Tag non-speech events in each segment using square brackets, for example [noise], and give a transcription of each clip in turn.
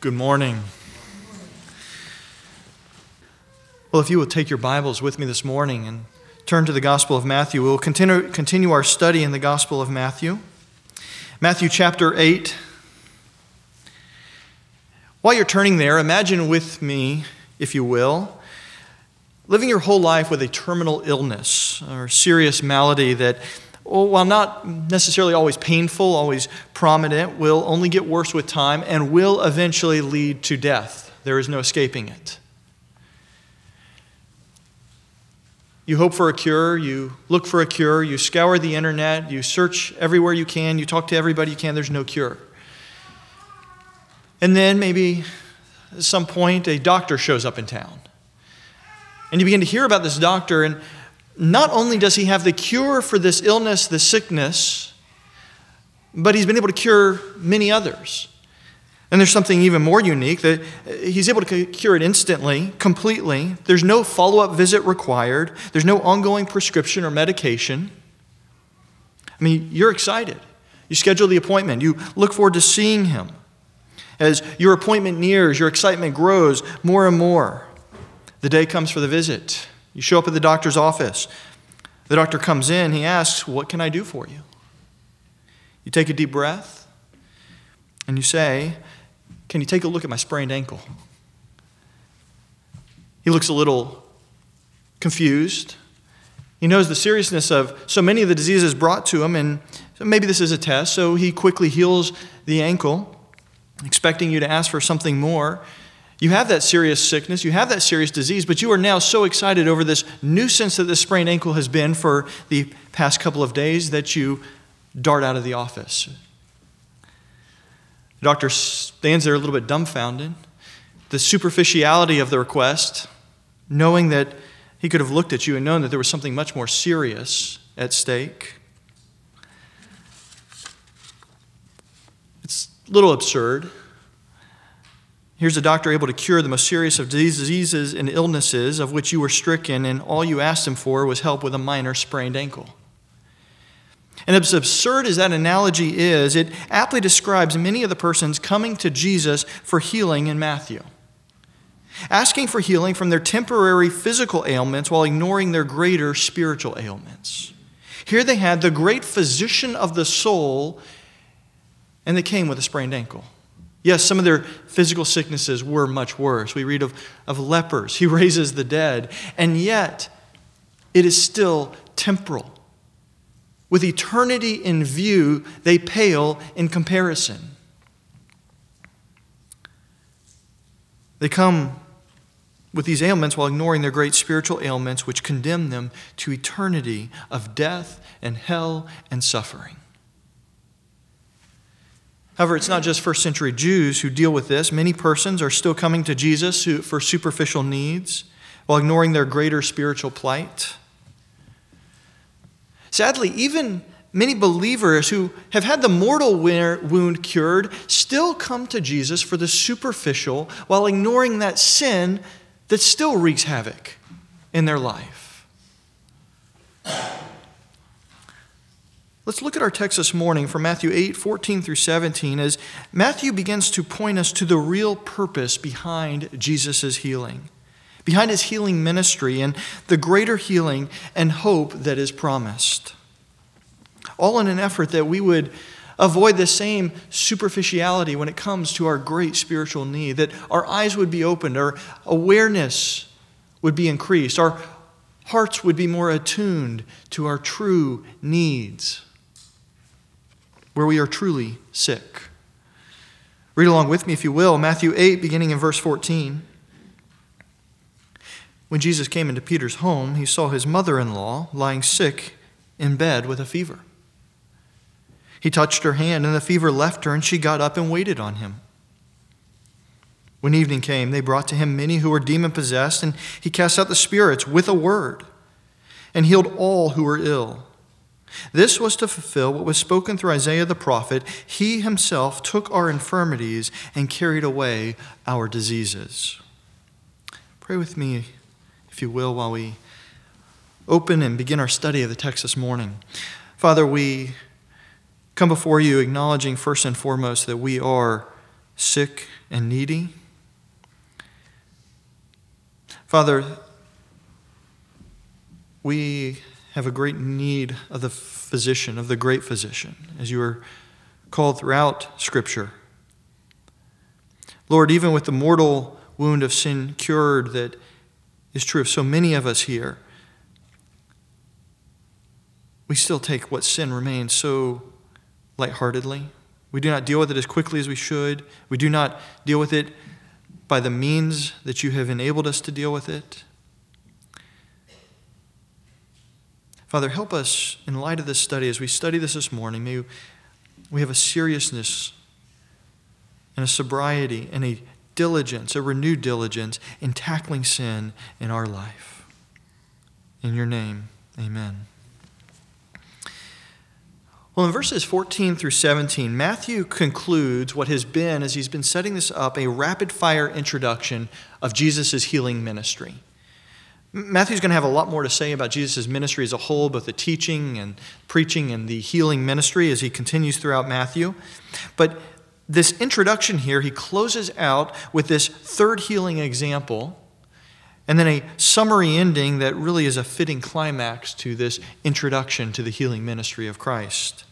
Good morning. Well, if you will take your Bibles with me this morning and turn to the Gospel of Matthew, we'll continue, continue our study in the Gospel of Matthew. Matthew chapter 8. While you're turning there, imagine with me, if you will, living your whole life with a terminal illness or serious malady that while not necessarily always painful, always prominent, will only get worse with time and will eventually lead to death. There is no escaping it. You hope for a cure, you look for a cure, you scour the internet, you search everywhere you can, you talk to everybody you can, there's no cure. And then maybe at some point a doctor shows up in town. And you begin to hear about this doctor, and not only does he have the cure for this illness, this sickness, but he's been able to cure many others. And there's something even more unique that uh, he's able to cure it instantly, completely. There's no follow up visit required, there's no ongoing prescription or medication. I mean, you're excited. You schedule the appointment, you look forward to seeing him. As your appointment nears, your excitement grows more and more. The day comes for the visit. You show up at the doctor's office. The doctor comes in, he asks, What can I do for you? You take a deep breath and you say, Can you take a look at my sprained ankle? He looks a little confused. He knows the seriousness of so many of the diseases brought to him, and maybe this is a test, so he quickly heals the ankle, expecting you to ask for something more. You have that serious sickness, you have that serious disease, but you are now so excited over this nuisance that this sprained ankle has been for the past couple of days that you dart out of the office. The doctor stands there a little bit dumbfounded. The superficiality of the request, knowing that he could have looked at you and known that there was something much more serious at stake. It's a little absurd. Here's a doctor able to cure the most serious of diseases and illnesses of which you were stricken, and all you asked him for was help with a minor sprained ankle. And as absurd as that analogy is, it aptly describes many of the persons coming to Jesus for healing in Matthew. Asking for healing from their temporary physical ailments while ignoring their greater spiritual ailments. Here they had the great physician of the soul, and they came with a sprained ankle. Yes, some of their physical sicknesses were much worse. We read of, of lepers, he [laughs] raises the dead, and yet it is still temporal. With eternity in view, they pale in comparison. They come with these ailments while ignoring their great spiritual ailments, which condemn them to eternity of death and hell and suffering. However, it's not just first century Jews who deal with this. Many persons are still coming to Jesus for superficial needs while ignoring their greater spiritual plight. Sadly, even many believers who have had the mortal wound cured still come to Jesus for the superficial while ignoring that sin that still wreaks havoc in their life. Let's look at our text this morning from Matthew 8, 14 through 17, as Matthew begins to point us to the real purpose behind Jesus' healing, behind his healing ministry, and the greater healing and hope that is promised. All in an effort that we would avoid the same superficiality when it comes to our great spiritual need, that our eyes would be opened, our awareness would be increased, our hearts would be more attuned to our true needs where we are truly sick. Read along with me, if you will, Matthew 8, beginning in verse 14. When Jesus came into Peter's home, he saw his mother in law lying sick in bed with a fever. He touched her hand, and the fever left her, and she got up and waited on him. When evening came, they brought to him many who were demon possessed, and he cast out the spirits with a word and healed all who were ill this was to fulfill what was spoken through Isaiah the prophet He himself took our infirmities and carried away our diseases. Pray with me, if you will, while we open and begin our study of the text this morning. Father, we come before you acknowledging first and foremost that we are sick and needy. Father, we have a great need of the physician, of the great physician, as you are called throughout Scripture. Lord, even with the mortal wound of sin cured that is true of so many of us here, we still take what sin remains so lightheartedly. We do not deal with it as quickly as we should. We do not deal with it by the means that you have enabled us to deal with it. Father, help us in light of this study, as we study this this morning, may we have a seriousness and a sobriety and a diligence, a renewed diligence in tackling sin in our life. In your name, amen. Well, in verses 14 through 17, Matthew concludes what has been, as he's been setting this up, a rapid fire introduction of Jesus' healing ministry. Matthew's going to have a lot more to say about Jesus' ministry as a whole, both the teaching and preaching and the healing ministry as he continues throughout Matthew. But this introduction here, he closes out with this third healing example and then a summary ending that really is a fitting climax to this introduction to the healing ministry of Christ.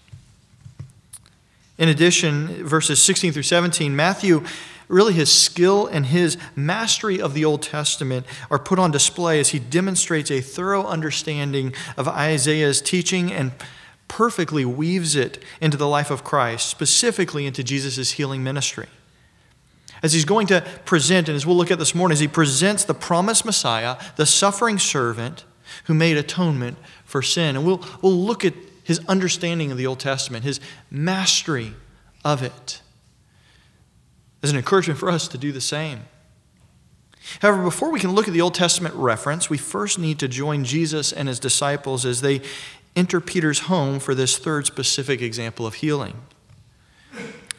In addition, verses 16 through 17, Matthew, really his skill and his mastery of the Old Testament are put on display as he demonstrates a thorough understanding of Isaiah's teaching and perfectly weaves it into the life of Christ, specifically into Jesus' healing ministry. As he's going to present, and as we'll look at this morning, as he presents the promised Messiah, the suffering servant who made atonement for sin. And we'll, we'll look at his understanding of the Old Testament, his mastery of it, as an encouragement for us to do the same. However, before we can look at the Old Testament reference, we first need to join Jesus and his disciples as they enter Peter's home for this third specific example of healing.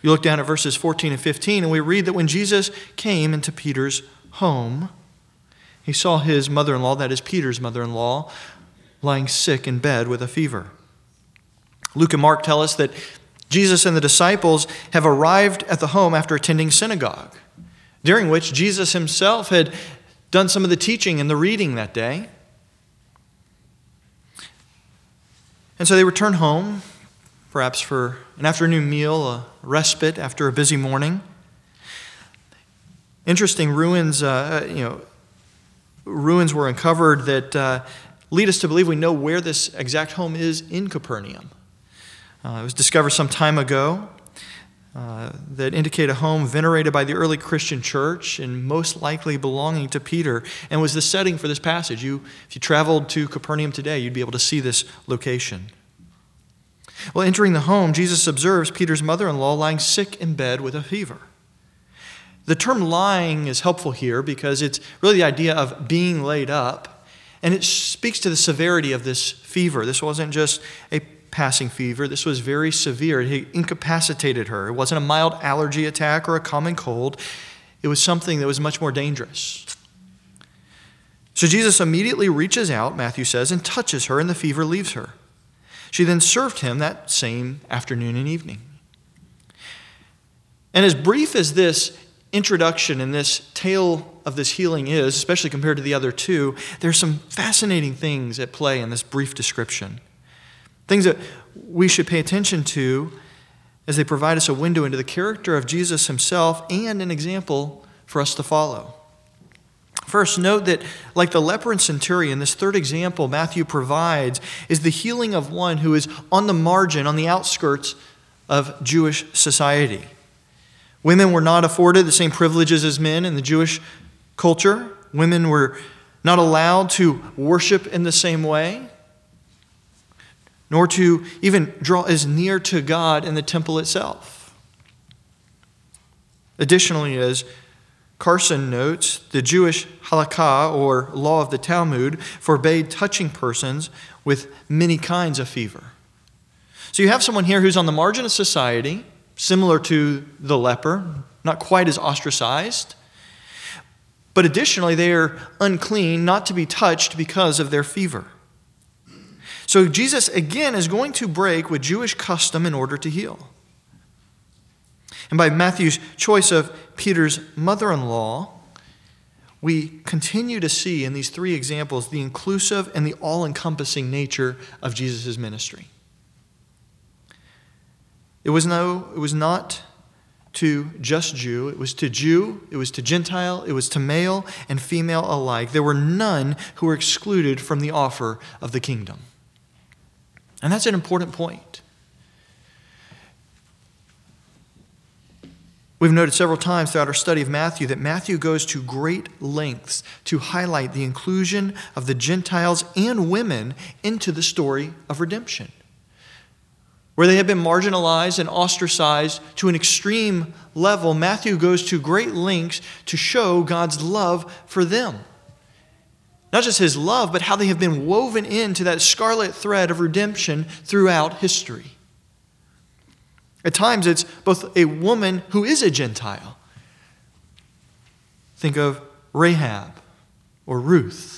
You look down at verses 14 and 15, and we read that when Jesus came into Peter's home, he saw his mother in law, that is Peter's mother in law, lying sick in bed with a fever. Luke and Mark tell us that Jesus and the disciples have arrived at the home after attending synagogue, during which Jesus himself had done some of the teaching and the reading that day. And so they return home, perhaps for an afternoon meal, a respite after a busy morning. Interesting ruins, uh, you know, ruins were uncovered that uh, lead us to believe we know where this exact home is in Capernaum. Uh, it was discovered some time ago uh, that indicate a home venerated by the early Christian church and most likely belonging to Peter, and was the setting for this passage. You, if you traveled to Capernaum today, you'd be able to see this location. Well, entering the home, Jesus observes Peter's mother in law lying sick in bed with a fever. The term lying is helpful here because it's really the idea of being laid up, and it speaks to the severity of this fever. This wasn't just a passing fever. This was very severe. It incapacitated her. It wasn't a mild allergy attack or a common cold, it was something that was much more dangerous. So Jesus immediately reaches out, Matthew says, and touches her, and the fever leaves her. She then served him that same afternoon and evening. And as brief as this introduction and this tale of this healing is, especially compared to the other two, there's some fascinating things at play in this brief description. Things that we should pay attention to as they provide us a window into the character of Jesus himself and an example for us to follow. First, note that, like the leper and centurion, this third example Matthew provides is the healing of one who is on the margin, on the outskirts of Jewish society. Women were not afforded the same privileges as men in the Jewish culture. Women were not allowed to worship in the same way nor to even draw as near to God in the temple itself. Additionally, as Carson notes, the Jewish halakha, or law of the Talmud, forbade touching persons with many kinds of fever. So you have someone here who's on the margin of society, similar to the leper, not quite as ostracized. But additionally, they are unclean, not to be touched because of their fever. So Jesus, again, is going to break with Jewish custom in order to heal. And by Matthew's choice of Peter's mother in law, we continue to see in these three examples the inclusive and the all encompassing nature of Jesus' ministry. It was, no, it was not to just Jew, it was to Jew, it was to Gentile, it was to male and female alike. There were none who were excluded from the offer of the kingdom. And that's an important point. We've noted several times throughout our study of Matthew that Matthew goes to great lengths to highlight the inclusion of the Gentiles and women into the story of redemption. Where they have been marginalized and ostracized to an extreme level, Matthew goes to great lengths to show God's love for them. Not just his love, but how they have been woven into that scarlet thread of redemption throughout history. At times, it's both a woman who is a Gentile. Think of Rahab or Ruth.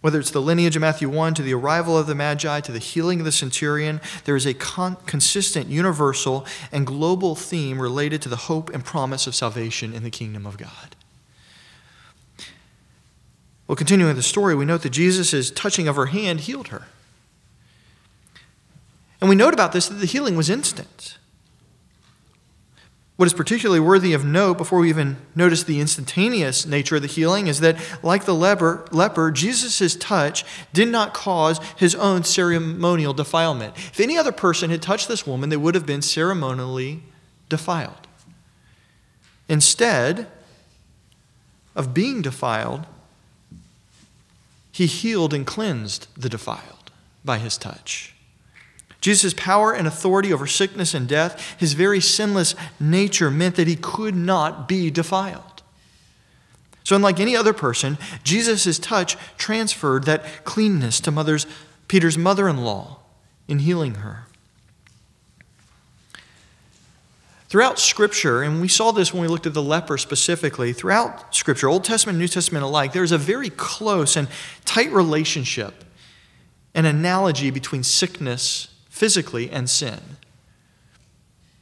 Whether it's the lineage of Matthew 1 to the arrival of the Magi to the healing of the centurion, there is a con- consistent, universal, and global theme related to the hope and promise of salvation in the kingdom of God. Well, continuing the story, we note that Jesus' touching of her hand healed her. And we note about this that the healing was instant. What is particularly worthy of note before we even notice the instantaneous nature of the healing is that, like the leper, leper Jesus' touch did not cause his own ceremonial defilement. If any other person had touched this woman, they would have been ceremonially defiled. Instead of being defiled, he healed and cleansed the defiled by his touch. Jesus' power and authority over sickness and death, his very sinless nature meant that he could not be defiled. So, unlike any other person, Jesus' touch transferred that cleanness to mother's, Peter's mother in law in healing her. Throughout Scripture, and we saw this when we looked at the leper specifically, throughout Scripture, Old Testament New Testament alike, there's a very close and tight relationship, an analogy between sickness physically and sin.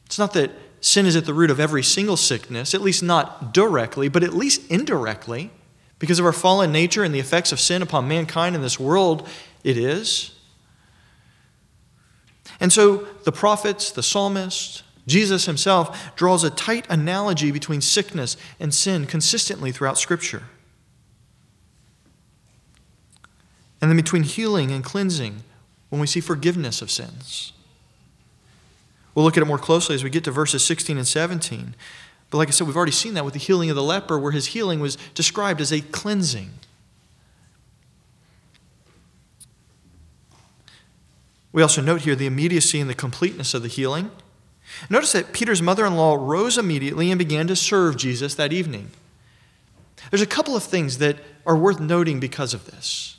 It's not that sin is at the root of every single sickness, at least not directly, but at least indirectly. Because of our fallen nature and the effects of sin upon mankind in this world, it is. And so the prophets, the psalmists, Jesus himself draws a tight analogy between sickness and sin consistently throughout Scripture. And then between healing and cleansing when we see forgiveness of sins. We'll look at it more closely as we get to verses 16 and 17. But like I said, we've already seen that with the healing of the leper, where his healing was described as a cleansing. We also note here the immediacy and the completeness of the healing. Notice that Peter's mother in law rose immediately and began to serve Jesus that evening. There's a couple of things that are worth noting because of this.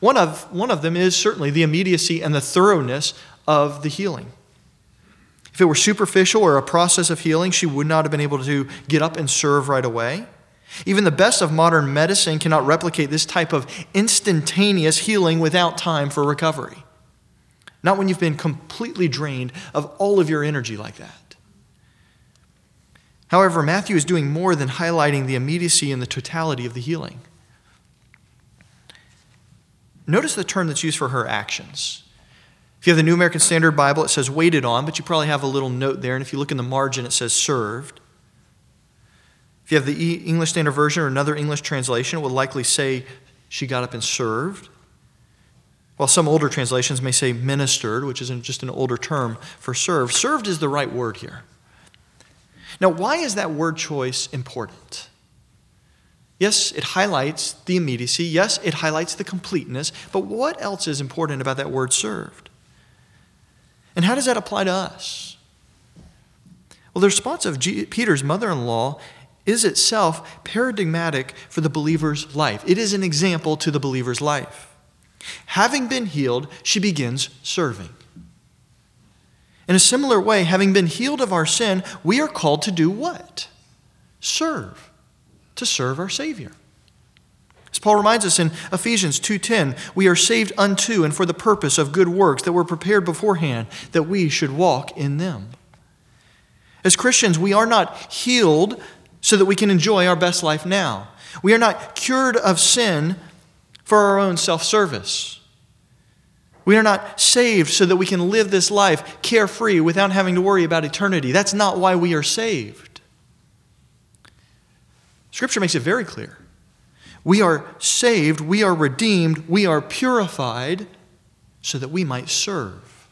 One of, one of them is certainly the immediacy and the thoroughness of the healing. If it were superficial or a process of healing, she would not have been able to get up and serve right away. Even the best of modern medicine cannot replicate this type of instantaneous healing without time for recovery. Not when you've been completely drained of all of your energy like that. However, Matthew is doing more than highlighting the immediacy and the totality of the healing. Notice the term that's used for her actions. If you have the New American Standard Bible, it says waited on, but you probably have a little note there. And if you look in the margin, it says served. If you have the English Standard Version or another English translation, it will likely say she got up and served. While some older translations may say ministered, which is just an older term for served, served is the right word here. Now, why is that word choice important? Yes, it highlights the immediacy. Yes, it highlights the completeness. But what else is important about that word served? And how does that apply to us? Well, the response of Peter's mother in law is itself paradigmatic for the believer's life. It is an example to the believer's life. Having been healed, she begins serving. In a similar way, having been healed of our sin, we are called to do what? Serve. To serve our Savior. As Paul reminds us in Ephesians 2:10, we are saved unto and for the purpose of good works that were prepared beforehand that we should walk in them. As Christians, we are not healed so that we can enjoy our best life now. We are not cured of sin for our own self-service. We are not saved so that we can live this life carefree without having to worry about eternity. That's not why we are saved. Scripture makes it very clear. We are saved, we are redeemed, we are purified so that we might serve.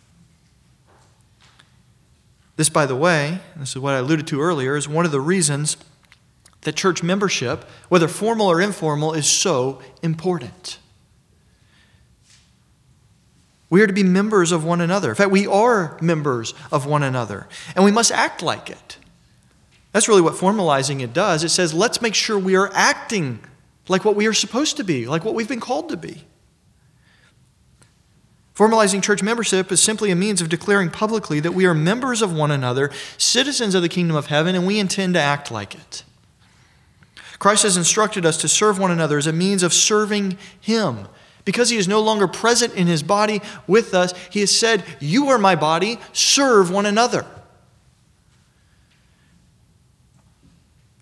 This, by the way, this is what I alluded to earlier, is one of the reasons that church membership, whether formal or informal, is so important. We are to be members of one another. In fact, we are members of one another, and we must act like it. That's really what formalizing it does. It says, let's make sure we are acting like what we are supposed to be, like what we've been called to be. Formalizing church membership is simply a means of declaring publicly that we are members of one another, citizens of the kingdom of heaven, and we intend to act like it. Christ has instructed us to serve one another as a means of serving Him. Because He is no longer present in His body with us, He has said, You are my body, serve one another.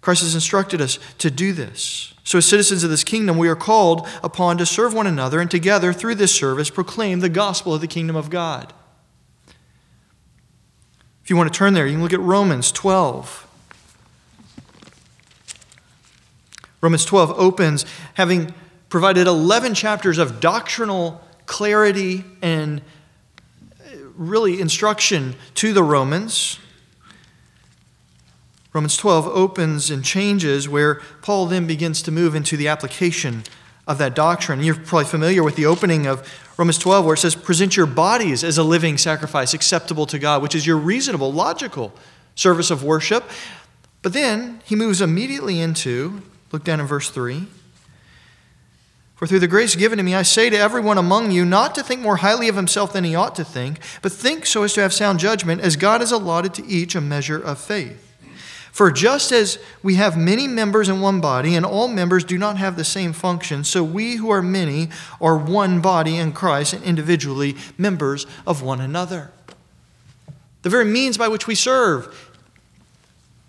Christ has instructed us to do this. So, as citizens of this kingdom, we are called upon to serve one another and together, through this service, proclaim the gospel of the kingdom of God. If you want to turn there, you can look at Romans 12. Romans 12 opens having provided 11 chapters of doctrinal clarity and uh, really instruction to the Romans. Romans 12 opens and changes where Paul then begins to move into the application of that doctrine. You're probably familiar with the opening of Romans 12 where it says, Present your bodies as a living sacrifice acceptable to God, which is your reasonable, logical service of worship. But then he moves immediately into, look down in verse 3. For through the grace given to me, I say to everyone among you not to think more highly of himself than he ought to think, but think so as to have sound judgment, as God has allotted to each a measure of faith. For just as we have many members in one body, and all members do not have the same function, so we who are many are one body in Christ and individually members of one another. The very means by which we serve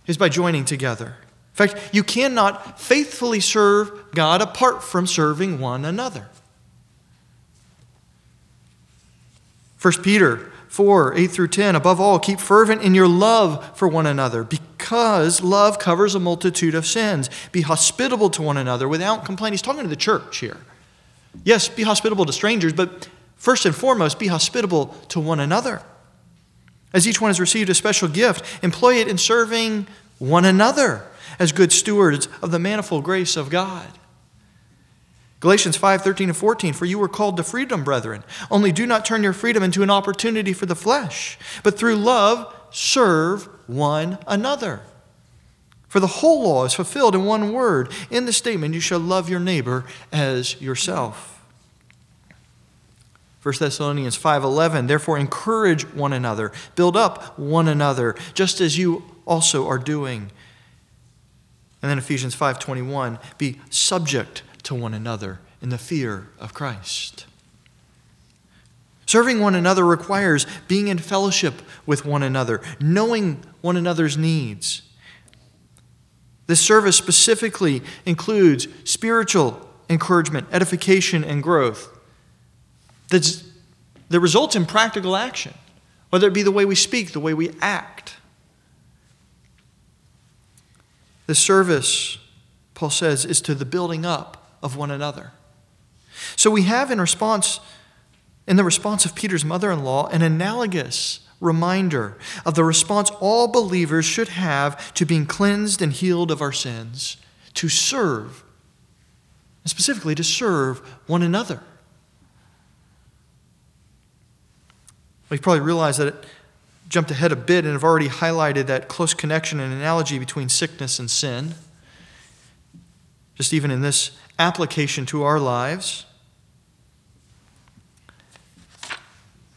is by joining together. In fact, you cannot faithfully serve God apart from serving one another. 1 Peter 4 8 through 10. Above all, keep fervent in your love for one another, because love covers a multitude of sins. Be hospitable to one another without complaint. He's talking to the church here. Yes, be hospitable to strangers, but first and foremost, be hospitable to one another. As each one has received a special gift, employ it in serving one another as good stewards of the manifold grace of God. Galatians 5 13 and 14, for you were called to freedom, brethren. Only do not turn your freedom into an opportunity for the flesh, but through love serve one another. For the whole law is fulfilled in one word in the statement, you shall love your neighbor as yourself. 1 Thessalonians 5:11 Therefore encourage one another build up one another just as you also are doing and then Ephesians 5:21 be subject to one another in the fear of Christ. Serving one another requires being in fellowship with one another, knowing one another's needs. This service specifically includes spiritual encouragement, edification, and growth that's, that results in practical action, whether it be the way we speak, the way we act. The service, Paul says, is to the building up of one another. So we have in response, in the response of Peter's mother in law, an analogous reminder of the response all believers should have to being cleansed and healed of our sins, to serve, and specifically to serve one another. We probably realize that it jumped ahead a bit and have already highlighted that close connection and analogy between sickness and sin. Just even in this application to our lives.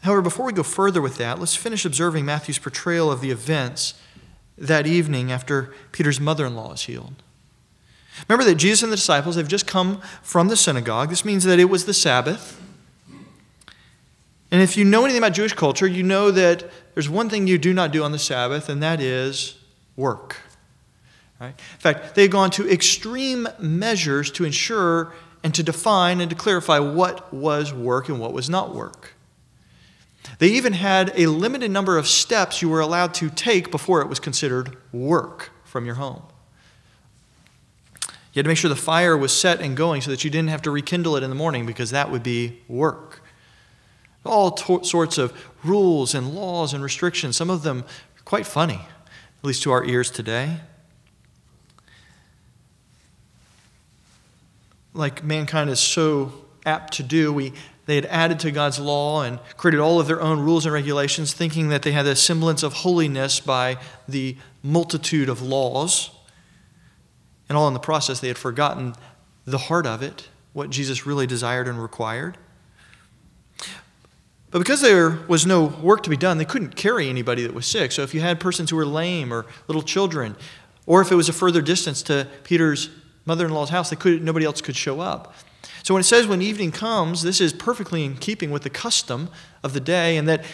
However, before we go further with that, let's finish observing Matthew's portrayal of the events that evening after Peter's mother in law is healed. Remember that Jesus and the disciples have just come from the synagogue. This means that it was the Sabbath. And if you know anything about Jewish culture, you know that there's one thing you do not do on the Sabbath, and that is work. Right? In fact, they had gone to extreme measures to ensure and to define and to clarify what was work and what was not work. They even had a limited number of steps you were allowed to take before it was considered work from your home. You had to make sure the fire was set and going so that you didn't have to rekindle it in the morning because that would be work. All to- sorts of rules and laws and restrictions, some of them quite funny, at least to our ears today. Like mankind is so apt to do, we, they had added to God's law and created all of their own rules and regulations, thinking that they had a semblance of holiness by the multitude of laws. And all in the process, they had forgotten the heart of it, what Jesus really desired and required. But because there was no work to be done, they couldn't carry anybody that was sick. So if you had persons who were lame or little children, or if it was a further distance to Peter's mother in law's house, they could, nobody else could show up. So when it says when evening comes, this is perfectly in keeping with the custom of the day, and that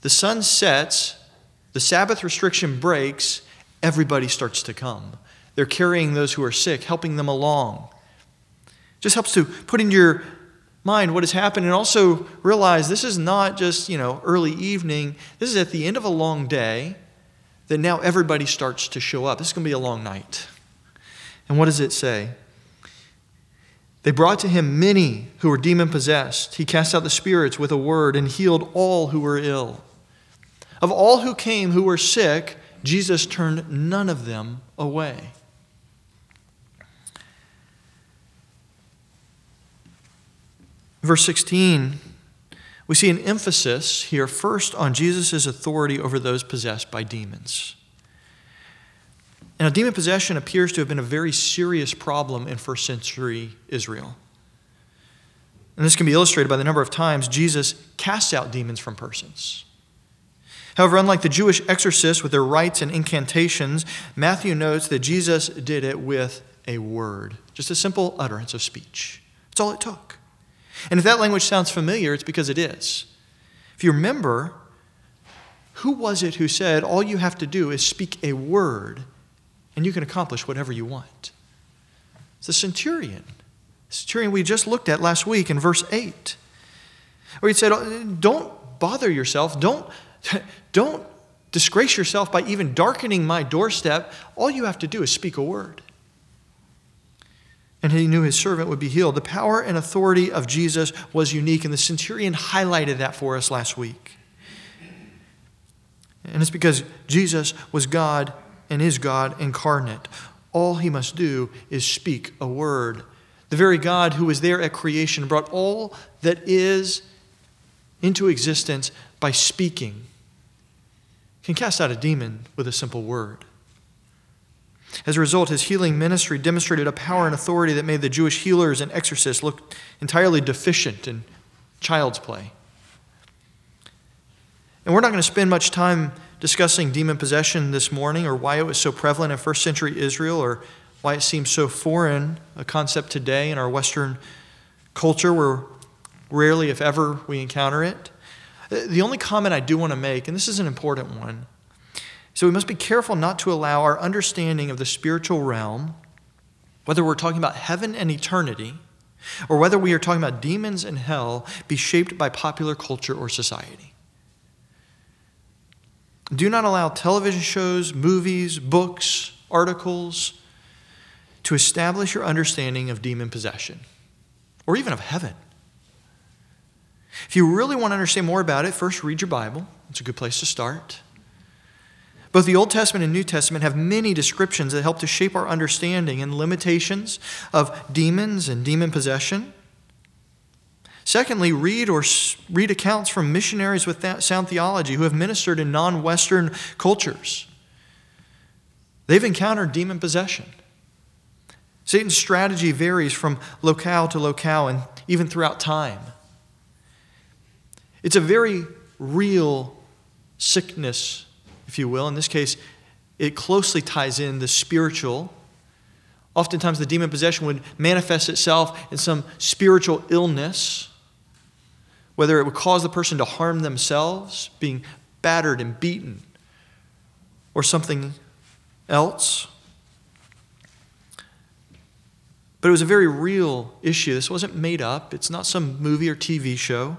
the sun sets, the Sabbath restriction breaks, everybody starts to come. They're carrying those who are sick, helping them along. Just helps to put in your mind what has happened and also realize this is not just, you know, early evening. This is at the end of a long day that now everybody starts to show up. This is going to be a long night. And what does it say? They brought to him many who were demon possessed. He cast out the spirits with a word and healed all who were ill. Of all who came who were sick, Jesus turned none of them away. Verse 16, we see an emphasis here first on Jesus' authority over those possessed by demons. Now, demon possession appears to have been a very serious problem in first century Israel. And this can be illustrated by the number of times Jesus casts out demons from persons. However, unlike the Jewish exorcists with their rites and incantations, Matthew notes that Jesus did it with a word, just a simple utterance of speech. That's all it took. And if that language sounds familiar, it's because it is. If you remember, who was it who said, All you have to do is speak a word and you can accomplish whatever you want? It's the centurion. The centurion we just looked at last week in verse 8, where he said, oh, Don't bother yourself. Don't, [laughs] don't disgrace yourself by even darkening my doorstep. All you have to do is speak a word and he knew his servant would be healed. The power and authority of Jesus was unique, and the centurion highlighted that for us last week. And it's because Jesus was God and is God incarnate. All he must do is speak a word. The very God who was there at creation brought all that is into existence by speaking, can cast out a demon with a simple word. As a result, his healing ministry demonstrated a power and authority that made the Jewish healers and exorcists look entirely deficient in child's play. And we're not going to spend much time discussing demon possession this morning or why it was so prevalent in first century Israel or why it seems so foreign a concept today in our Western culture where rarely, if ever, we encounter it. Uh, the only comment I do want to make, and this is an important one, so we must be careful not to allow our understanding of the spiritual realm, whether we're talking about heaven and eternity, or whether we are talking about demons and hell, be shaped by popular culture or society. Do not allow television shows, movies, books, articles to establish your understanding of demon possession or even of heaven. If you really want to understand more about it, first read your Bible. It's a good place to start. Both the Old Testament and New Testament have many descriptions that help to shape our understanding and limitations of demons and demon possession. Secondly, read or read accounts from missionaries with sound theology who have ministered in non Western cultures. They've encountered demon possession. Satan's strategy varies from locale to locale and even throughout time. It's a very real sickness if you will. In this case, it closely ties in the spiritual Oftentimes, the demon possession would manifest itself in some spiritual illness, whether it would cause the person to harm themselves, being battered and beaten, or something else. But it was a very real issue. This wasn't made up, it's not some movie or TV show.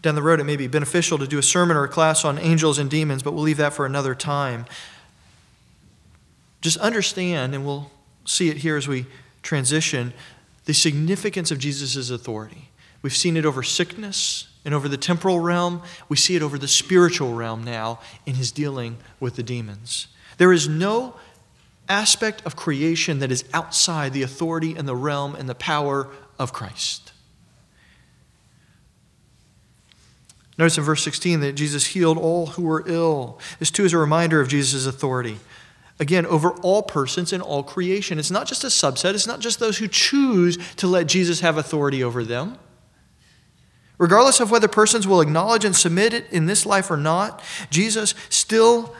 Down the road, it may be beneficial to do a sermon or a class on angels and demons, but we'll leave that for another time. Just understand, and we'll see it here as we transition, the significance of Jesus' authority. We've seen it over sickness and over the temporal realm. We see it over the spiritual realm now in his dealing with the demons. There is no aspect of creation that is outside the authority and the realm and the power of Christ. Notice in verse 16 that Jesus healed all who were ill. This too is a reminder of Jesus' authority. Again, over all persons in all creation. It's not just a subset, it's not just those who choose to let Jesus have authority over them. Regardless of whether persons will acknowledge and submit it in this life or not, Jesus still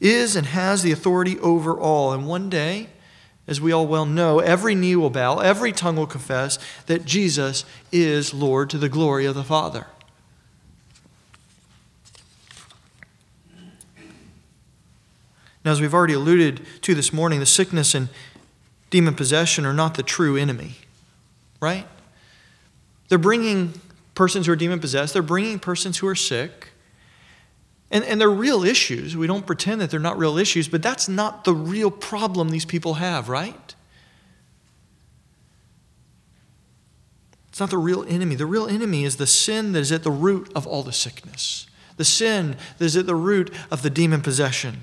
is and has the authority over all. And one day, as we all well know, every knee will bow, every tongue will confess that Jesus is Lord to the glory of the Father. Now, as we've already alluded to this morning, the sickness and demon possession are not the true enemy, right? They're bringing persons who are demon possessed, they're bringing persons who are sick. And, and they're real issues. We don't pretend that they're not real issues, but that's not the real problem these people have, right? It's not the real enemy. The real enemy is the sin that is at the root of all the sickness, the sin that is at the root of the demon possession.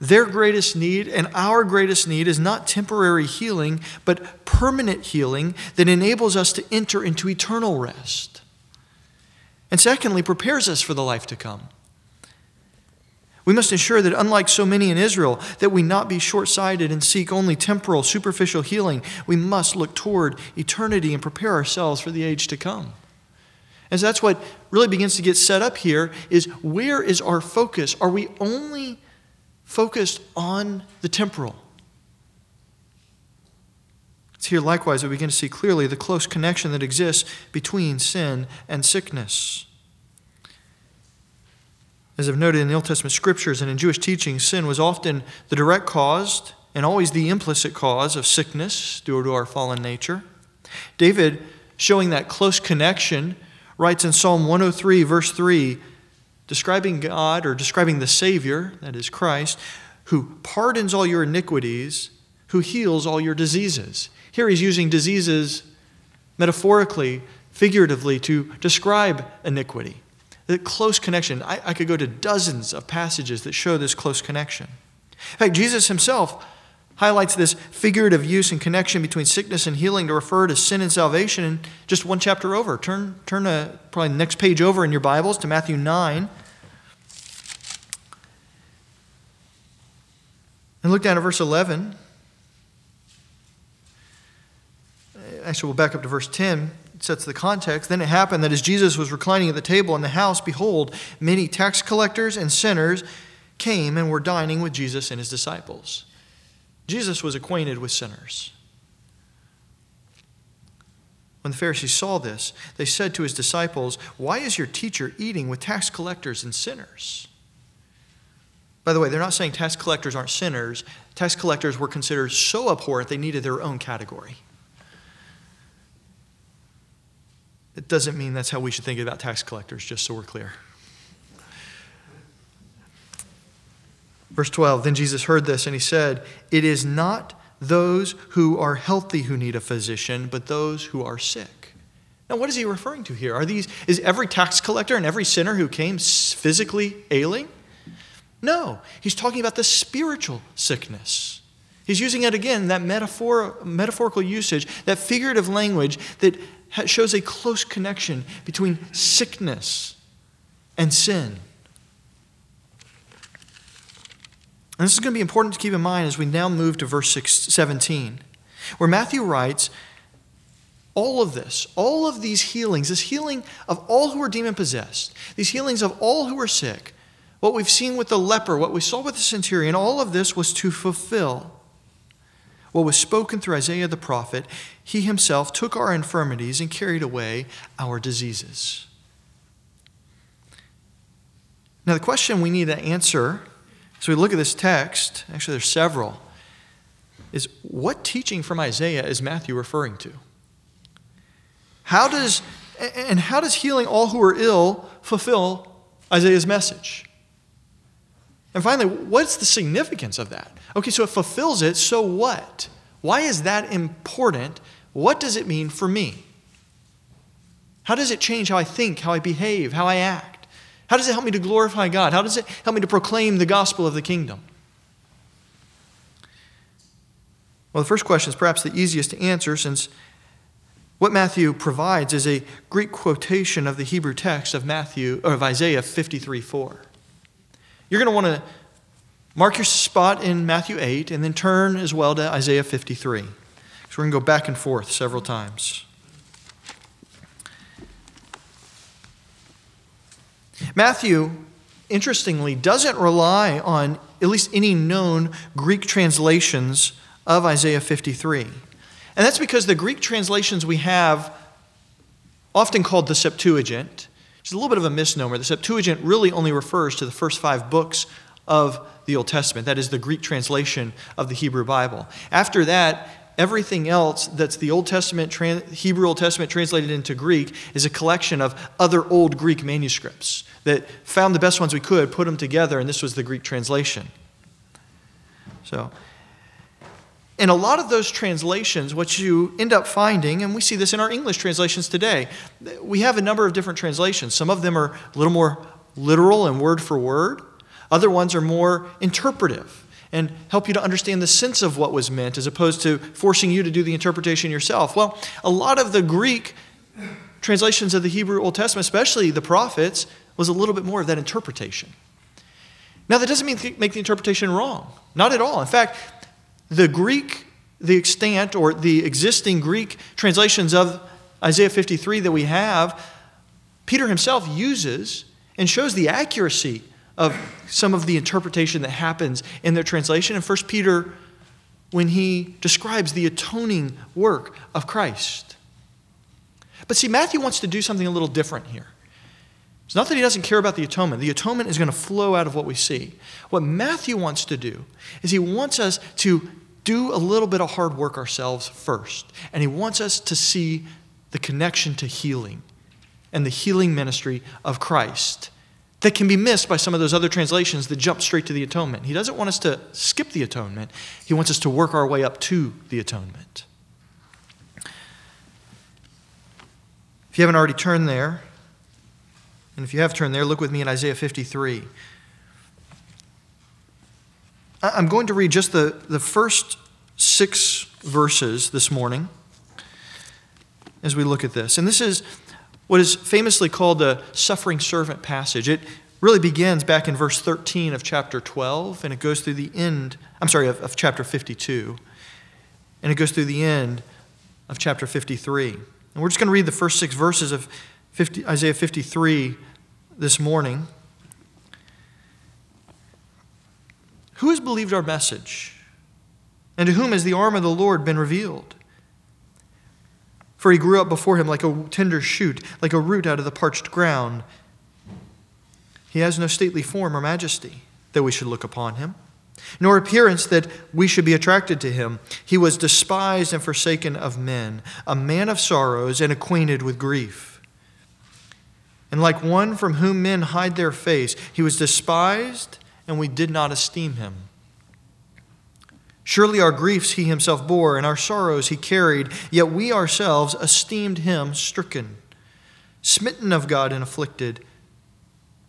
Their greatest need and our greatest need is not temporary healing, but permanent healing that enables us to enter into eternal rest. And secondly, prepares us for the life to come. We must ensure that, unlike so many in Israel, that we not be short sighted and seek only temporal, superficial healing. We must look toward eternity and prepare ourselves for the age to come. And so that's what really begins to get set up here is where is our focus? Are we only focused on the temporal. It's here likewise that we begin to see clearly the close connection that exists between sin and sickness. As I've noted in the Old Testament scriptures and in Jewish teaching, sin was often the direct cause and always the implicit cause of sickness due to our fallen nature. David, showing that close connection, writes in Psalm 103, verse 3 describing God or describing the Savior, that is Christ, who pardons all your iniquities, who heals all your diseases. Here he's using diseases metaphorically, figuratively, to describe iniquity. The close connection. I, I could go to dozens of passages that show this close connection. In fact, Jesus himself highlights this figurative use and connection between sickness and healing to refer to sin and salvation in just one chapter over. Turn, turn to probably the next page over in your Bibles to Matthew 9. And look down at verse 11. Actually, we'll back up to verse 10. It sets the context. Then it happened that as Jesus was reclining at the table in the house, behold, many tax collectors and sinners came and were dining with Jesus and his disciples. Jesus was acquainted with sinners. When the Pharisees saw this, they said to his disciples, Why is your teacher eating with tax collectors and sinners? By the way, they're not saying tax collectors aren't sinners. Tax collectors were considered so abhorrent they needed their own category. It doesn't mean that's how we should think about tax collectors, just so we're clear. Verse 12 Then Jesus heard this and he said, It is not those who are healthy who need a physician, but those who are sick. Now, what is he referring to here? Are these, is every tax collector and every sinner who came physically ailing? No, he's talking about the spiritual sickness. He's using it again, that metaphor, metaphorical usage, that figurative language that shows a close connection between sickness and sin. And this is going to be important to keep in mind as we now move to verse 6, 17, where Matthew writes, all of this, all of these healings, this healing of all who are demon possessed, these healings of all who are sick, what we've seen with the leper, what we saw with the centurion, all of this was to fulfill what was spoken through Isaiah the prophet. He himself took our infirmities and carried away our diseases. Now, the question we need to answer as we look at this text, actually, there's several, is what teaching from Isaiah is Matthew referring to? How does, and how does healing all who are ill fulfill Isaiah's message? And finally, what's the significance of that? Okay, so it fulfills it, so what? Why is that important? What does it mean for me? How does it change how I think, how I behave, how I act? How does it help me to glorify God? How does it help me to proclaim the gospel of the kingdom? Well, the first question is perhaps the easiest to answer since what Matthew provides is a Greek quotation of the Hebrew text of Matthew or of Isaiah 53 4. You're going to want to mark your spot in Matthew 8 and then turn as well to Isaiah 53. So we're going to go back and forth several times. Matthew, interestingly, doesn't rely on at least any known Greek translations of Isaiah 53. And that's because the Greek translations we have, often called the Septuagint, which is a little bit of a misnomer. The Septuagint really only refers to the first five books of the Old Testament. That is the Greek translation of the Hebrew Bible. After that, everything else that's the Old Testament, Hebrew Old Testament translated into Greek is a collection of other old Greek manuscripts that found the best ones we could, put them together, and this was the Greek translation. So, in a lot of those translations, what you end up finding, and we see this in our English translations today, we have a number of different translations. Some of them are a little more literal and word for word, other ones are more interpretive and help you to understand the sense of what was meant as opposed to forcing you to do the interpretation yourself. Well, a lot of the Greek translations of the Hebrew Old Testament, especially the prophets, was a little bit more of that interpretation. Now, that doesn't mean make the interpretation wrong. Not at all. In fact, the Greek, the extant or the existing Greek translations of Isaiah 53 that we have, Peter himself uses and shows the accuracy of some of the interpretation that happens in their translation. In 1 Peter, when he describes the atoning work of Christ. But see, Matthew wants to do something a little different here. It's not that he doesn't care about the atonement. The atonement is going to flow out of what we see. What Matthew wants to do is he wants us to do a little bit of hard work ourselves first. And he wants us to see the connection to healing and the healing ministry of Christ that can be missed by some of those other translations that jump straight to the atonement. He doesn't want us to skip the atonement, he wants us to work our way up to the atonement. If you haven't already turned there, and if you have turned there, look with me in Isaiah 53. I'm going to read just the, the first six verses this morning as we look at this. And this is what is famously called the suffering servant passage. It really begins back in verse 13 of chapter 12, and it goes through the end, I'm sorry, of, of chapter 52. And it goes through the end of chapter 53. And we're just going to read the first six verses of 50, Isaiah 53 this morning. Who has believed our message? And to whom has the arm of the Lord been revealed? For he grew up before him like a tender shoot, like a root out of the parched ground. He has no stately form or majesty that we should look upon him, nor appearance that we should be attracted to him. He was despised and forsaken of men, a man of sorrows and acquainted with grief. And like one from whom men hide their face, he was despised and we did not esteem him. Surely our griefs he himself bore, and our sorrows he carried, yet we ourselves esteemed him stricken, smitten of God, and afflicted.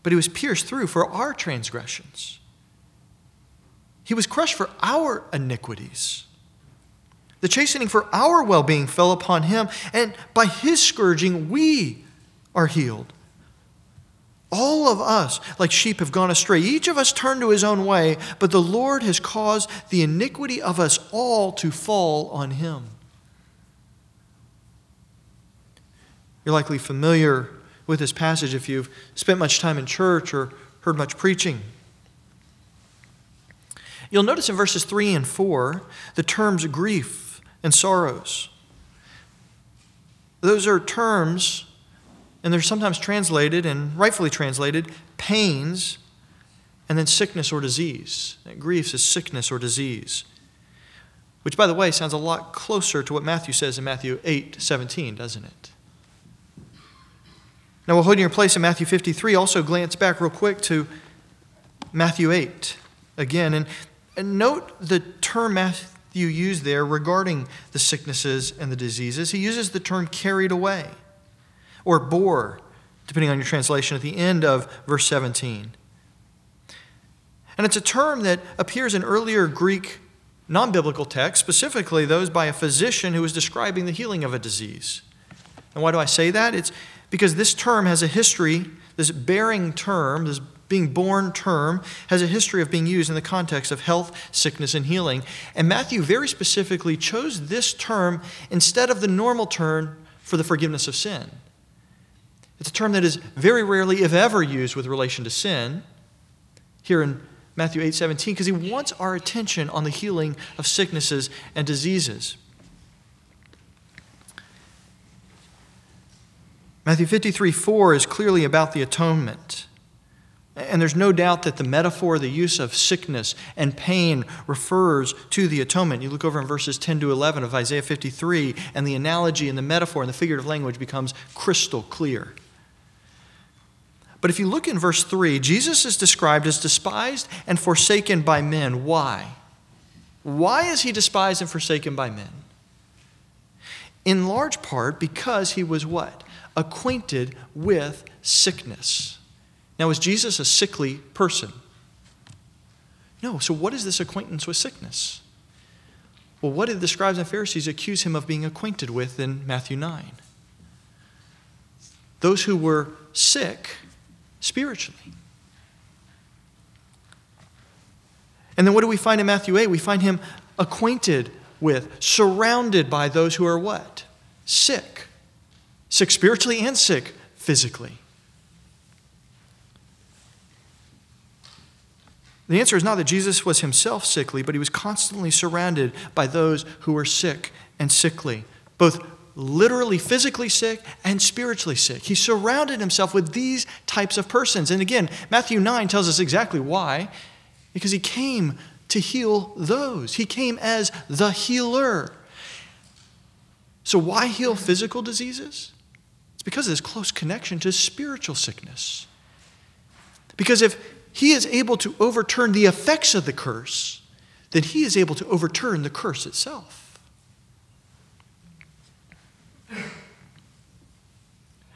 But he was pierced through for our transgressions, he was crushed for our iniquities. The chastening for our well being fell upon him, and by his scourging we are healed. All of us, like sheep, have gone astray. Each of us turned to his own way, but the Lord has caused the iniquity of us all to fall on him. You're likely familiar with this passage if you've spent much time in church or heard much preaching. You'll notice in verses 3 and 4 the terms grief and sorrows. Those are terms, and they're sometimes translated, and rightfully translated, pains, and then sickness or disease. Grief is sickness or disease. Which, by the way, sounds a lot closer to what Matthew says in Matthew 8 17, doesn't it? Now, while holding your place in Matthew 53, also glance back real quick to Matthew 8 again. And and note the term Matthew used there regarding the sicknesses and the diseases. He uses the term carried away or bore, depending on your translation, at the end of verse 17. And it's a term that appears in earlier Greek non biblical texts, specifically those by a physician who was describing the healing of a disease. And why do I say that? It's because this term has a history, this bearing term, this being borne term has a history of being used in the context of health, sickness, and healing. And Matthew very specifically chose this term instead of the normal term for the forgiveness of sin. It's a term that is very rarely, if ever, used with relation to sin. Here in Matthew 8 17, because he wants our attention on the healing of sicknesses and diseases. Matthew 53 4 is clearly about the atonement. And there's no doubt that the metaphor, the use of sickness and pain, refers to the atonement. You look over in verses 10 to 11 of Isaiah 53, and the analogy and the metaphor and the figurative language becomes crystal clear. But if you look in verse 3, Jesus is described as despised and forsaken by men. Why? Why is he despised and forsaken by men? In large part because he was what? Acquainted with sickness. Now, is Jesus a sickly person? No. So, what is this acquaintance with sickness? Well, what did the scribes and Pharisees accuse him of being acquainted with in Matthew 9? Those who were sick spiritually. And then what do we find in Matthew 8? We find him acquainted with, surrounded by those who are what? Sick. Sick spiritually and sick physically. The answer is not that Jesus was himself sickly, but he was constantly surrounded by those who were sick and sickly, both literally physically sick and spiritually sick. He surrounded himself with these types of persons. And again, Matthew 9 tells us exactly why because he came to heal those, he came as the healer. So, why heal physical diseases? It's because of this close connection to spiritual sickness. Because if he is able to overturn the effects of the curse, then he is able to overturn the curse itself.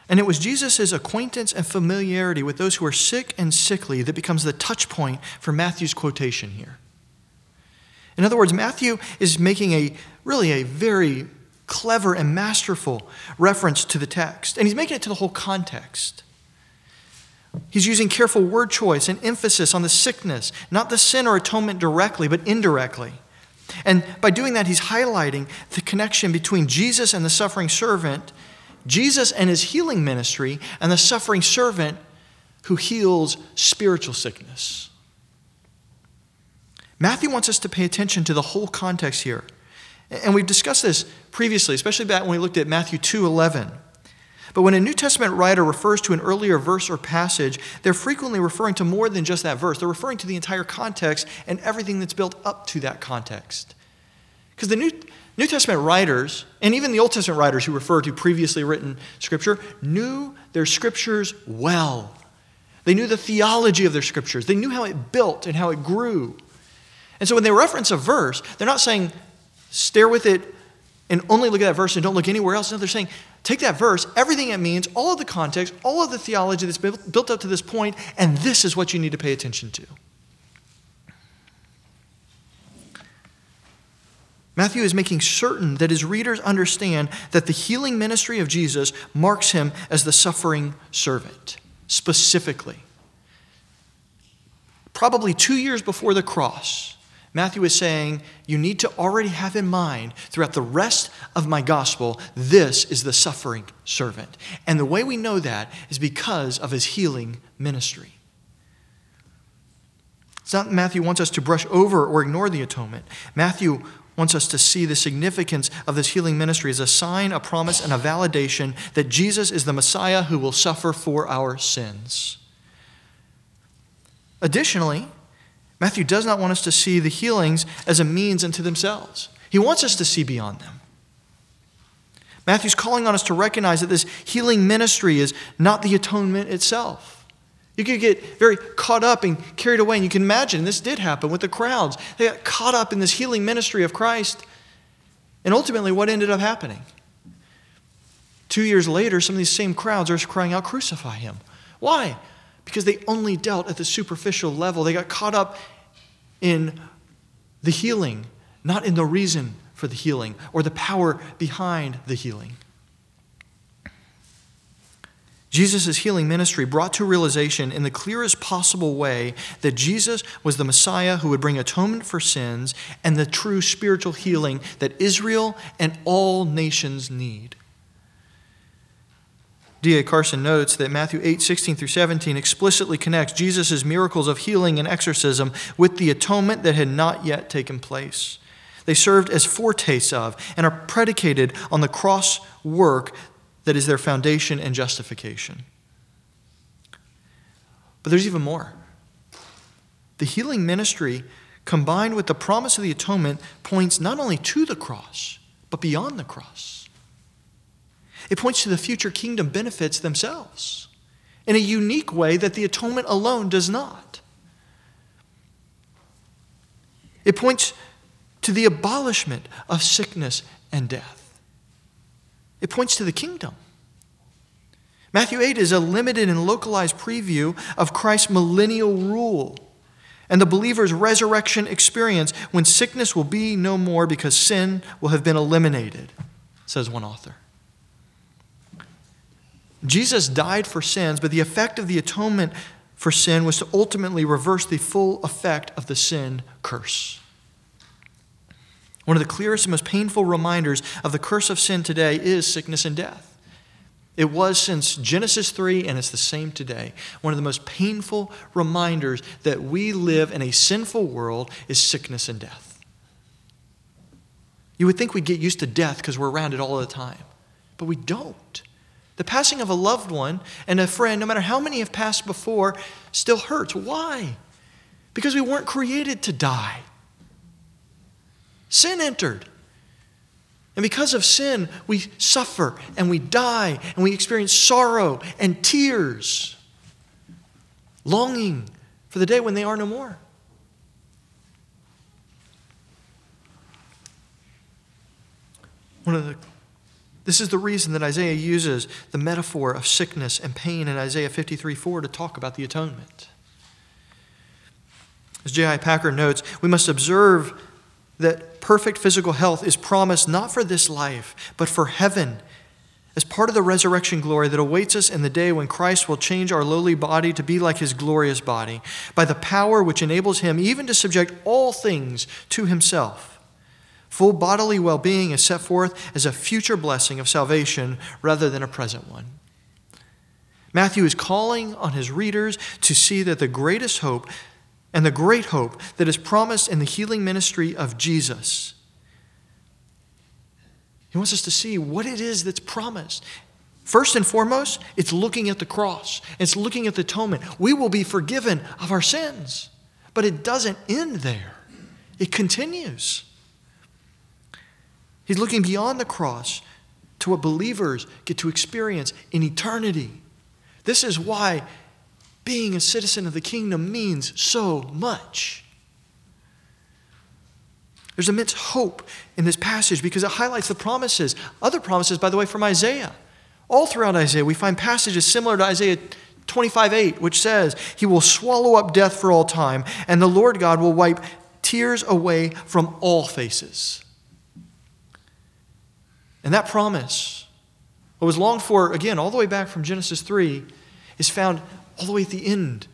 And it was Jesus' acquaintance and familiarity with those who are sick and sickly that becomes the touch point for Matthew's quotation here. In other words, Matthew is making a really a very clever and masterful reference to the text, and he's making it to the whole context. He's using careful word choice and emphasis on the sickness, not the sin or atonement directly, but indirectly. And by doing that, he's highlighting the connection between Jesus and the suffering servant, Jesus and his healing ministry, and the suffering servant who heals spiritual sickness. Matthew wants us to pay attention to the whole context here. And we've discussed this previously, especially back when we looked at Matthew 2 11. But when a New Testament writer refers to an earlier verse or passage, they're frequently referring to more than just that verse. They're referring to the entire context and everything that's built up to that context. Because the New, New Testament writers, and even the Old Testament writers who refer to previously written scripture, knew their scriptures well. They knew the theology of their scriptures, they knew how it built and how it grew. And so when they reference a verse, they're not saying, stare with it and only look at that verse and don't look anywhere else. No, they're saying, take that verse, everything it means, all of the context, all of the theology that's built up to this point, and this is what you need to pay attention to. Matthew is making certain that his readers understand that the healing ministry of Jesus marks him as the suffering servant, specifically. Probably two years before the cross, Matthew is saying, You need to already have in mind throughout the rest of my gospel, this is the suffering servant. And the way we know that is because of his healing ministry. It's not Matthew wants us to brush over or ignore the atonement. Matthew wants us to see the significance of this healing ministry as a sign, a promise, and a validation that Jesus is the Messiah who will suffer for our sins. Additionally, Matthew does not want us to see the healings as a means unto themselves. He wants us to see beyond them. Matthew's calling on us to recognize that this healing ministry is not the atonement itself. You could get very caught up and carried away, and you can imagine this did happen with the crowds. They got caught up in this healing ministry of Christ. And ultimately, what ended up happening? Two years later, some of these same crowds are crying out, Crucify him. Why? Because they only dealt at the superficial level. They got caught up in the healing, not in the reason for the healing or the power behind the healing. Jesus' healing ministry brought to realization in the clearest possible way that Jesus was the Messiah who would bring atonement for sins and the true spiritual healing that Israel and all nations need. D.A. Carson notes that Matthew 8, 16 through 17 explicitly connects Jesus' miracles of healing and exorcism with the atonement that had not yet taken place. They served as foretastes of and are predicated on the cross work that is their foundation and justification. But there's even more. The healing ministry, combined with the promise of the atonement, points not only to the cross, but beyond the cross. It points to the future kingdom benefits themselves in a unique way that the atonement alone does not. It points to the abolishment of sickness and death. It points to the kingdom. Matthew 8 is a limited and localized preview of Christ's millennial rule and the believer's resurrection experience when sickness will be no more because sin will have been eliminated, says one author. Jesus died for sins, but the effect of the atonement for sin was to ultimately reverse the full effect of the sin curse. One of the clearest and most painful reminders of the curse of sin today is sickness and death. It was since Genesis 3, and it's the same today. One of the most painful reminders that we live in a sinful world is sickness and death. You would think we'd get used to death because we're around it all the time, but we don't. The passing of a loved one and a friend, no matter how many have passed before, still hurts. Why? Because we weren't created to die. Sin entered. And because of sin, we suffer and we die and we experience sorrow and tears, longing for the day when they are no more. One of the, this is the reason that Isaiah uses the metaphor of sickness and pain in Isaiah 53 4 to talk about the atonement. As J.I. Packer notes, we must observe that perfect physical health is promised not for this life, but for heaven, as part of the resurrection glory that awaits us in the day when Christ will change our lowly body to be like his glorious body, by the power which enables him even to subject all things to himself. Full bodily well being is set forth as a future blessing of salvation rather than a present one. Matthew is calling on his readers to see that the greatest hope and the great hope that is promised in the healing ministry of Jesus. He wants us to see what it is that's promised. First and foremost, it's looking at the cross, it's looking at the atonement. We will be forgiven of our sins, but it doesn't end there, it continues. He's looking beyond the cross to what believers get to experience in eternity. This is why being a citizen of the kingdom means so much. There's immense hope in this passage because it highlights the promises, other promises, by the way, from Isaiah. All throughout Isaiah, we find passages similar to Isaiah 25 8, which says, He will swallow up death for all time, and the Lord God will wipe tears away from all faces. And that promise, what was longed for, again, all the way back from Genesis 3, is found all the way at the end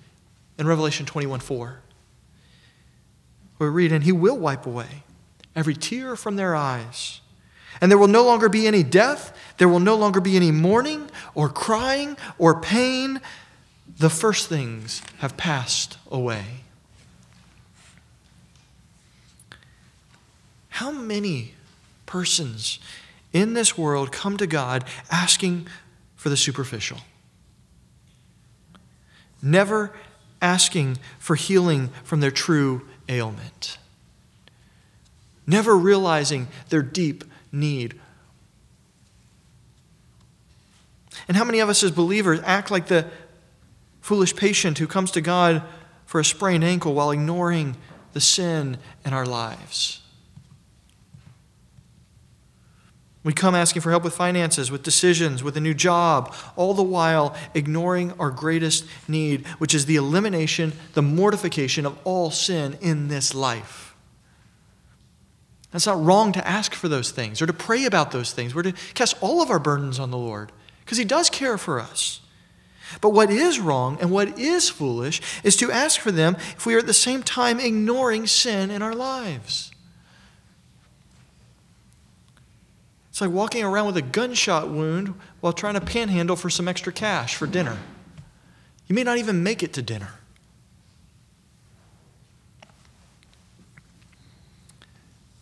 in Revelation 21 4. We read, And he will wipe away every tear from their eyes. And there will no longer be any death, there will no longer be any mourning or crying or pain. The first things have passed away. How many persons in this world come to God asking for the superficial? Never asking for healing from their true ailment. Never realizing their deep need. And how many of us as believers act like the foolish patient who comes to God for a sprained ankle while ignoring the sin in our lives? We come asking for help with finances, with decisions, with a new job, all the while ignoring our greatest need, which is the elimination, the mortification of all sin in this life. That's not wrong to ask for those things or to pray about those things. We're to cast all of our burdens on the Lord because He does care for us. But what is wrong and what is foolish is to ask for them if we are at the same time ignoring sin in our lives. It's like walking around with a gunshot wound while trying to panhandle for some extra cash for dinner. You may not even make it to dinner.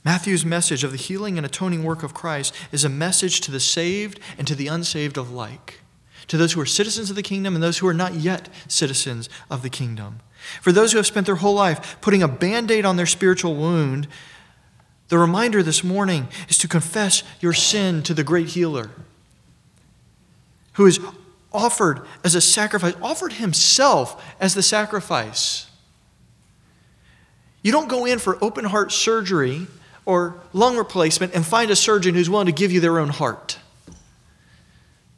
Matthew's message of the healing and atoning work of Christ is a message to the saved and to the unsaved alike, to those who are citizens of the kingdom and those who are not yet citizens of the kingdom. For those who have spent their whole life putting a band aid on their spiritual wound, the reminder this morning is to confess your sin to the great healer who is offered as a sacrifice, offered himself as the sacrifice. You don't go in for open heart surgery or lung replacement and find a surgeon who's willing to give you their own heart.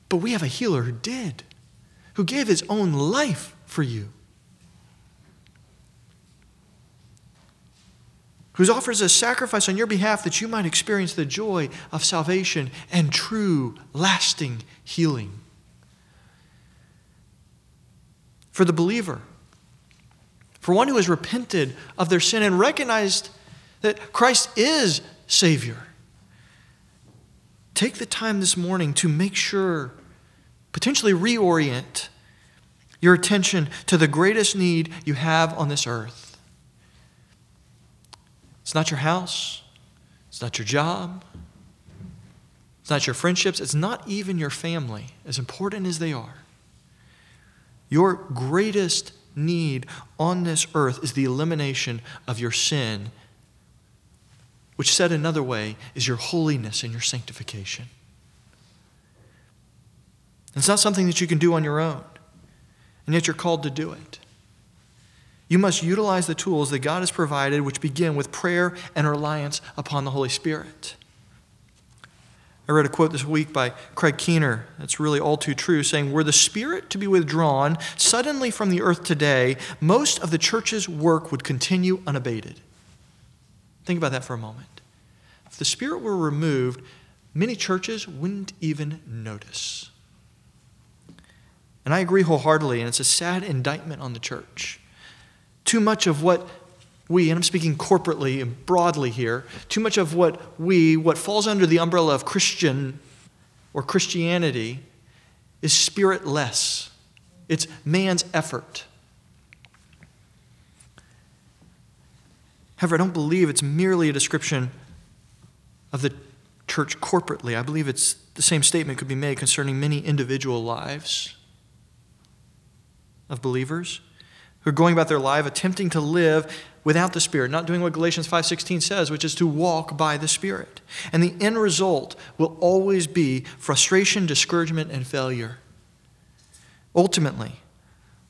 But we have a healer who did, who gave his own life for you. Who offers a sacrifice on your behalf that you might experience the joy of salvation and true, lasting healing. For the believer, for one who has repented of their sin and recognized that Christ is Savior, take the time this morning to make sure, potentially reorient your attention to the greatest need you have on this earth it's not your house, it's not your job, it's not your friendships, it's not even your family, as important as they are. Your greatest need on this earth is the elimination of your sin, which, said another way, is your holiness and your sanctification. It's not something that you can do on your own, and yet you're called to do it. You must utilize the tools that God has provided, which begin with prayer and reliance upon the Holy Spirit. I read a quote this week by Craig Keener that's really all too true, saying, Were the Spirit to be withdrawn suddenly from the earth today, most of the church's work would continue unabated. Think about that for a moment. If the Spirit were removed, many churches wouldn't even notice. And I agree wholeheartedly, and it's a sad indictment on the church. Too much of what we, and I'm speaking corporately and broadly here, too much of what we, what falls under the umbrella of Christian or Christianity, is spiritless. It's man's effort. However, I don't believe it's merely a description of the church corporately. I believe it's the same statement could be made concerning many individual lives of believers who are going about their life attempting to live without the spirit not doing what galatians 5.16 says which is to walk by the spirit. And the end result will always be frustration discouragement and failure. Ultimately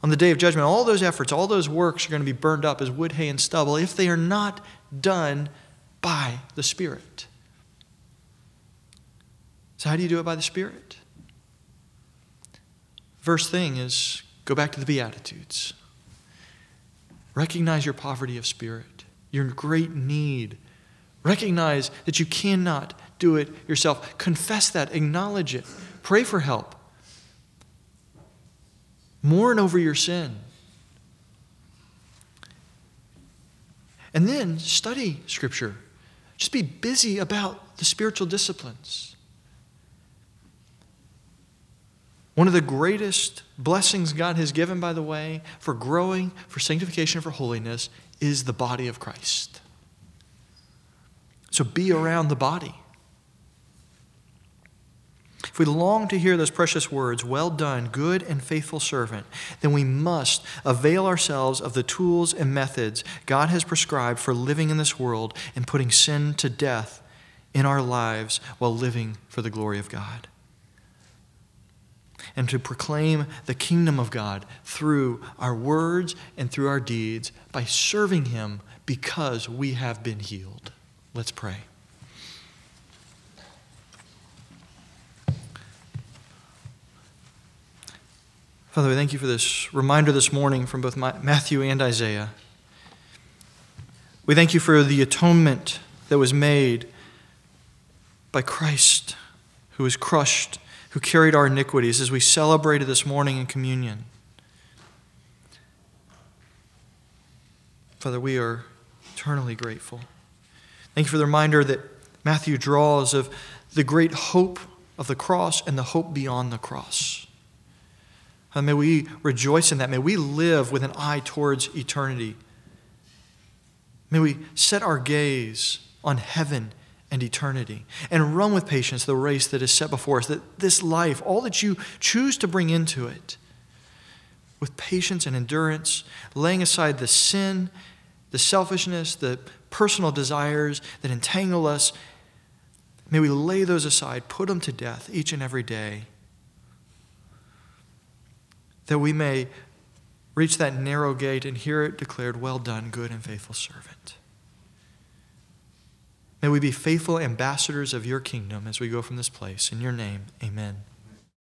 on the day of judgment all those efforts all those works are going to be burned up as wood hay and stubble if they are not done by the spirit. So how do you do it by the spirit? First thing is go back to the beatitudes Recognize your poverty of spirit, your great need. Recognize that you cannot do it yourself. Confess that, acknowledge it, pray for help. Mourn over your sin. And then study Scripture. Just be busy about the spiritual disciplines. One of the greatest blessings God has given, by the way, for growing, for sanctification, for holiness, is the body of Christ. So be around the body. If we long to hear those precious words, well done, good and faithful servant, then we must avail ourselves of the tools and methods God has prescribed for living in this world and putting sin to death in our lives while living for the glory of God. And to proclaim the kingdom of God through our words and through our deeds by serving Him because we have been healed. Let's pray. Father, we thank you for this reminder this morning from both Matthew and Isaiah. We thank you for the atonement that was made by Christ, who was crushed, who carried our iniquities as we celebrated this morning in communion. Father, we are eternally grateful. Thank you for the reminder that Matthew draws of the great hope of the cross and the hope beyond the cross. And may we rejoice in that. May we live with an eye towards eternity. May we set our gaze on heaven and eternity and run with patience the race that is set before us. That this life, all that you choose to bring into it, with patience and endurance, laying aside the sin, the selfishness, the personal desires that entangle us, may we lay those aside, put them to death each and every day that we may reach that narrow gate and hear it declared, Well done, good and faithful servant. May we be faithful ambassadors of your kingdom as we go from this place. In your name, amen.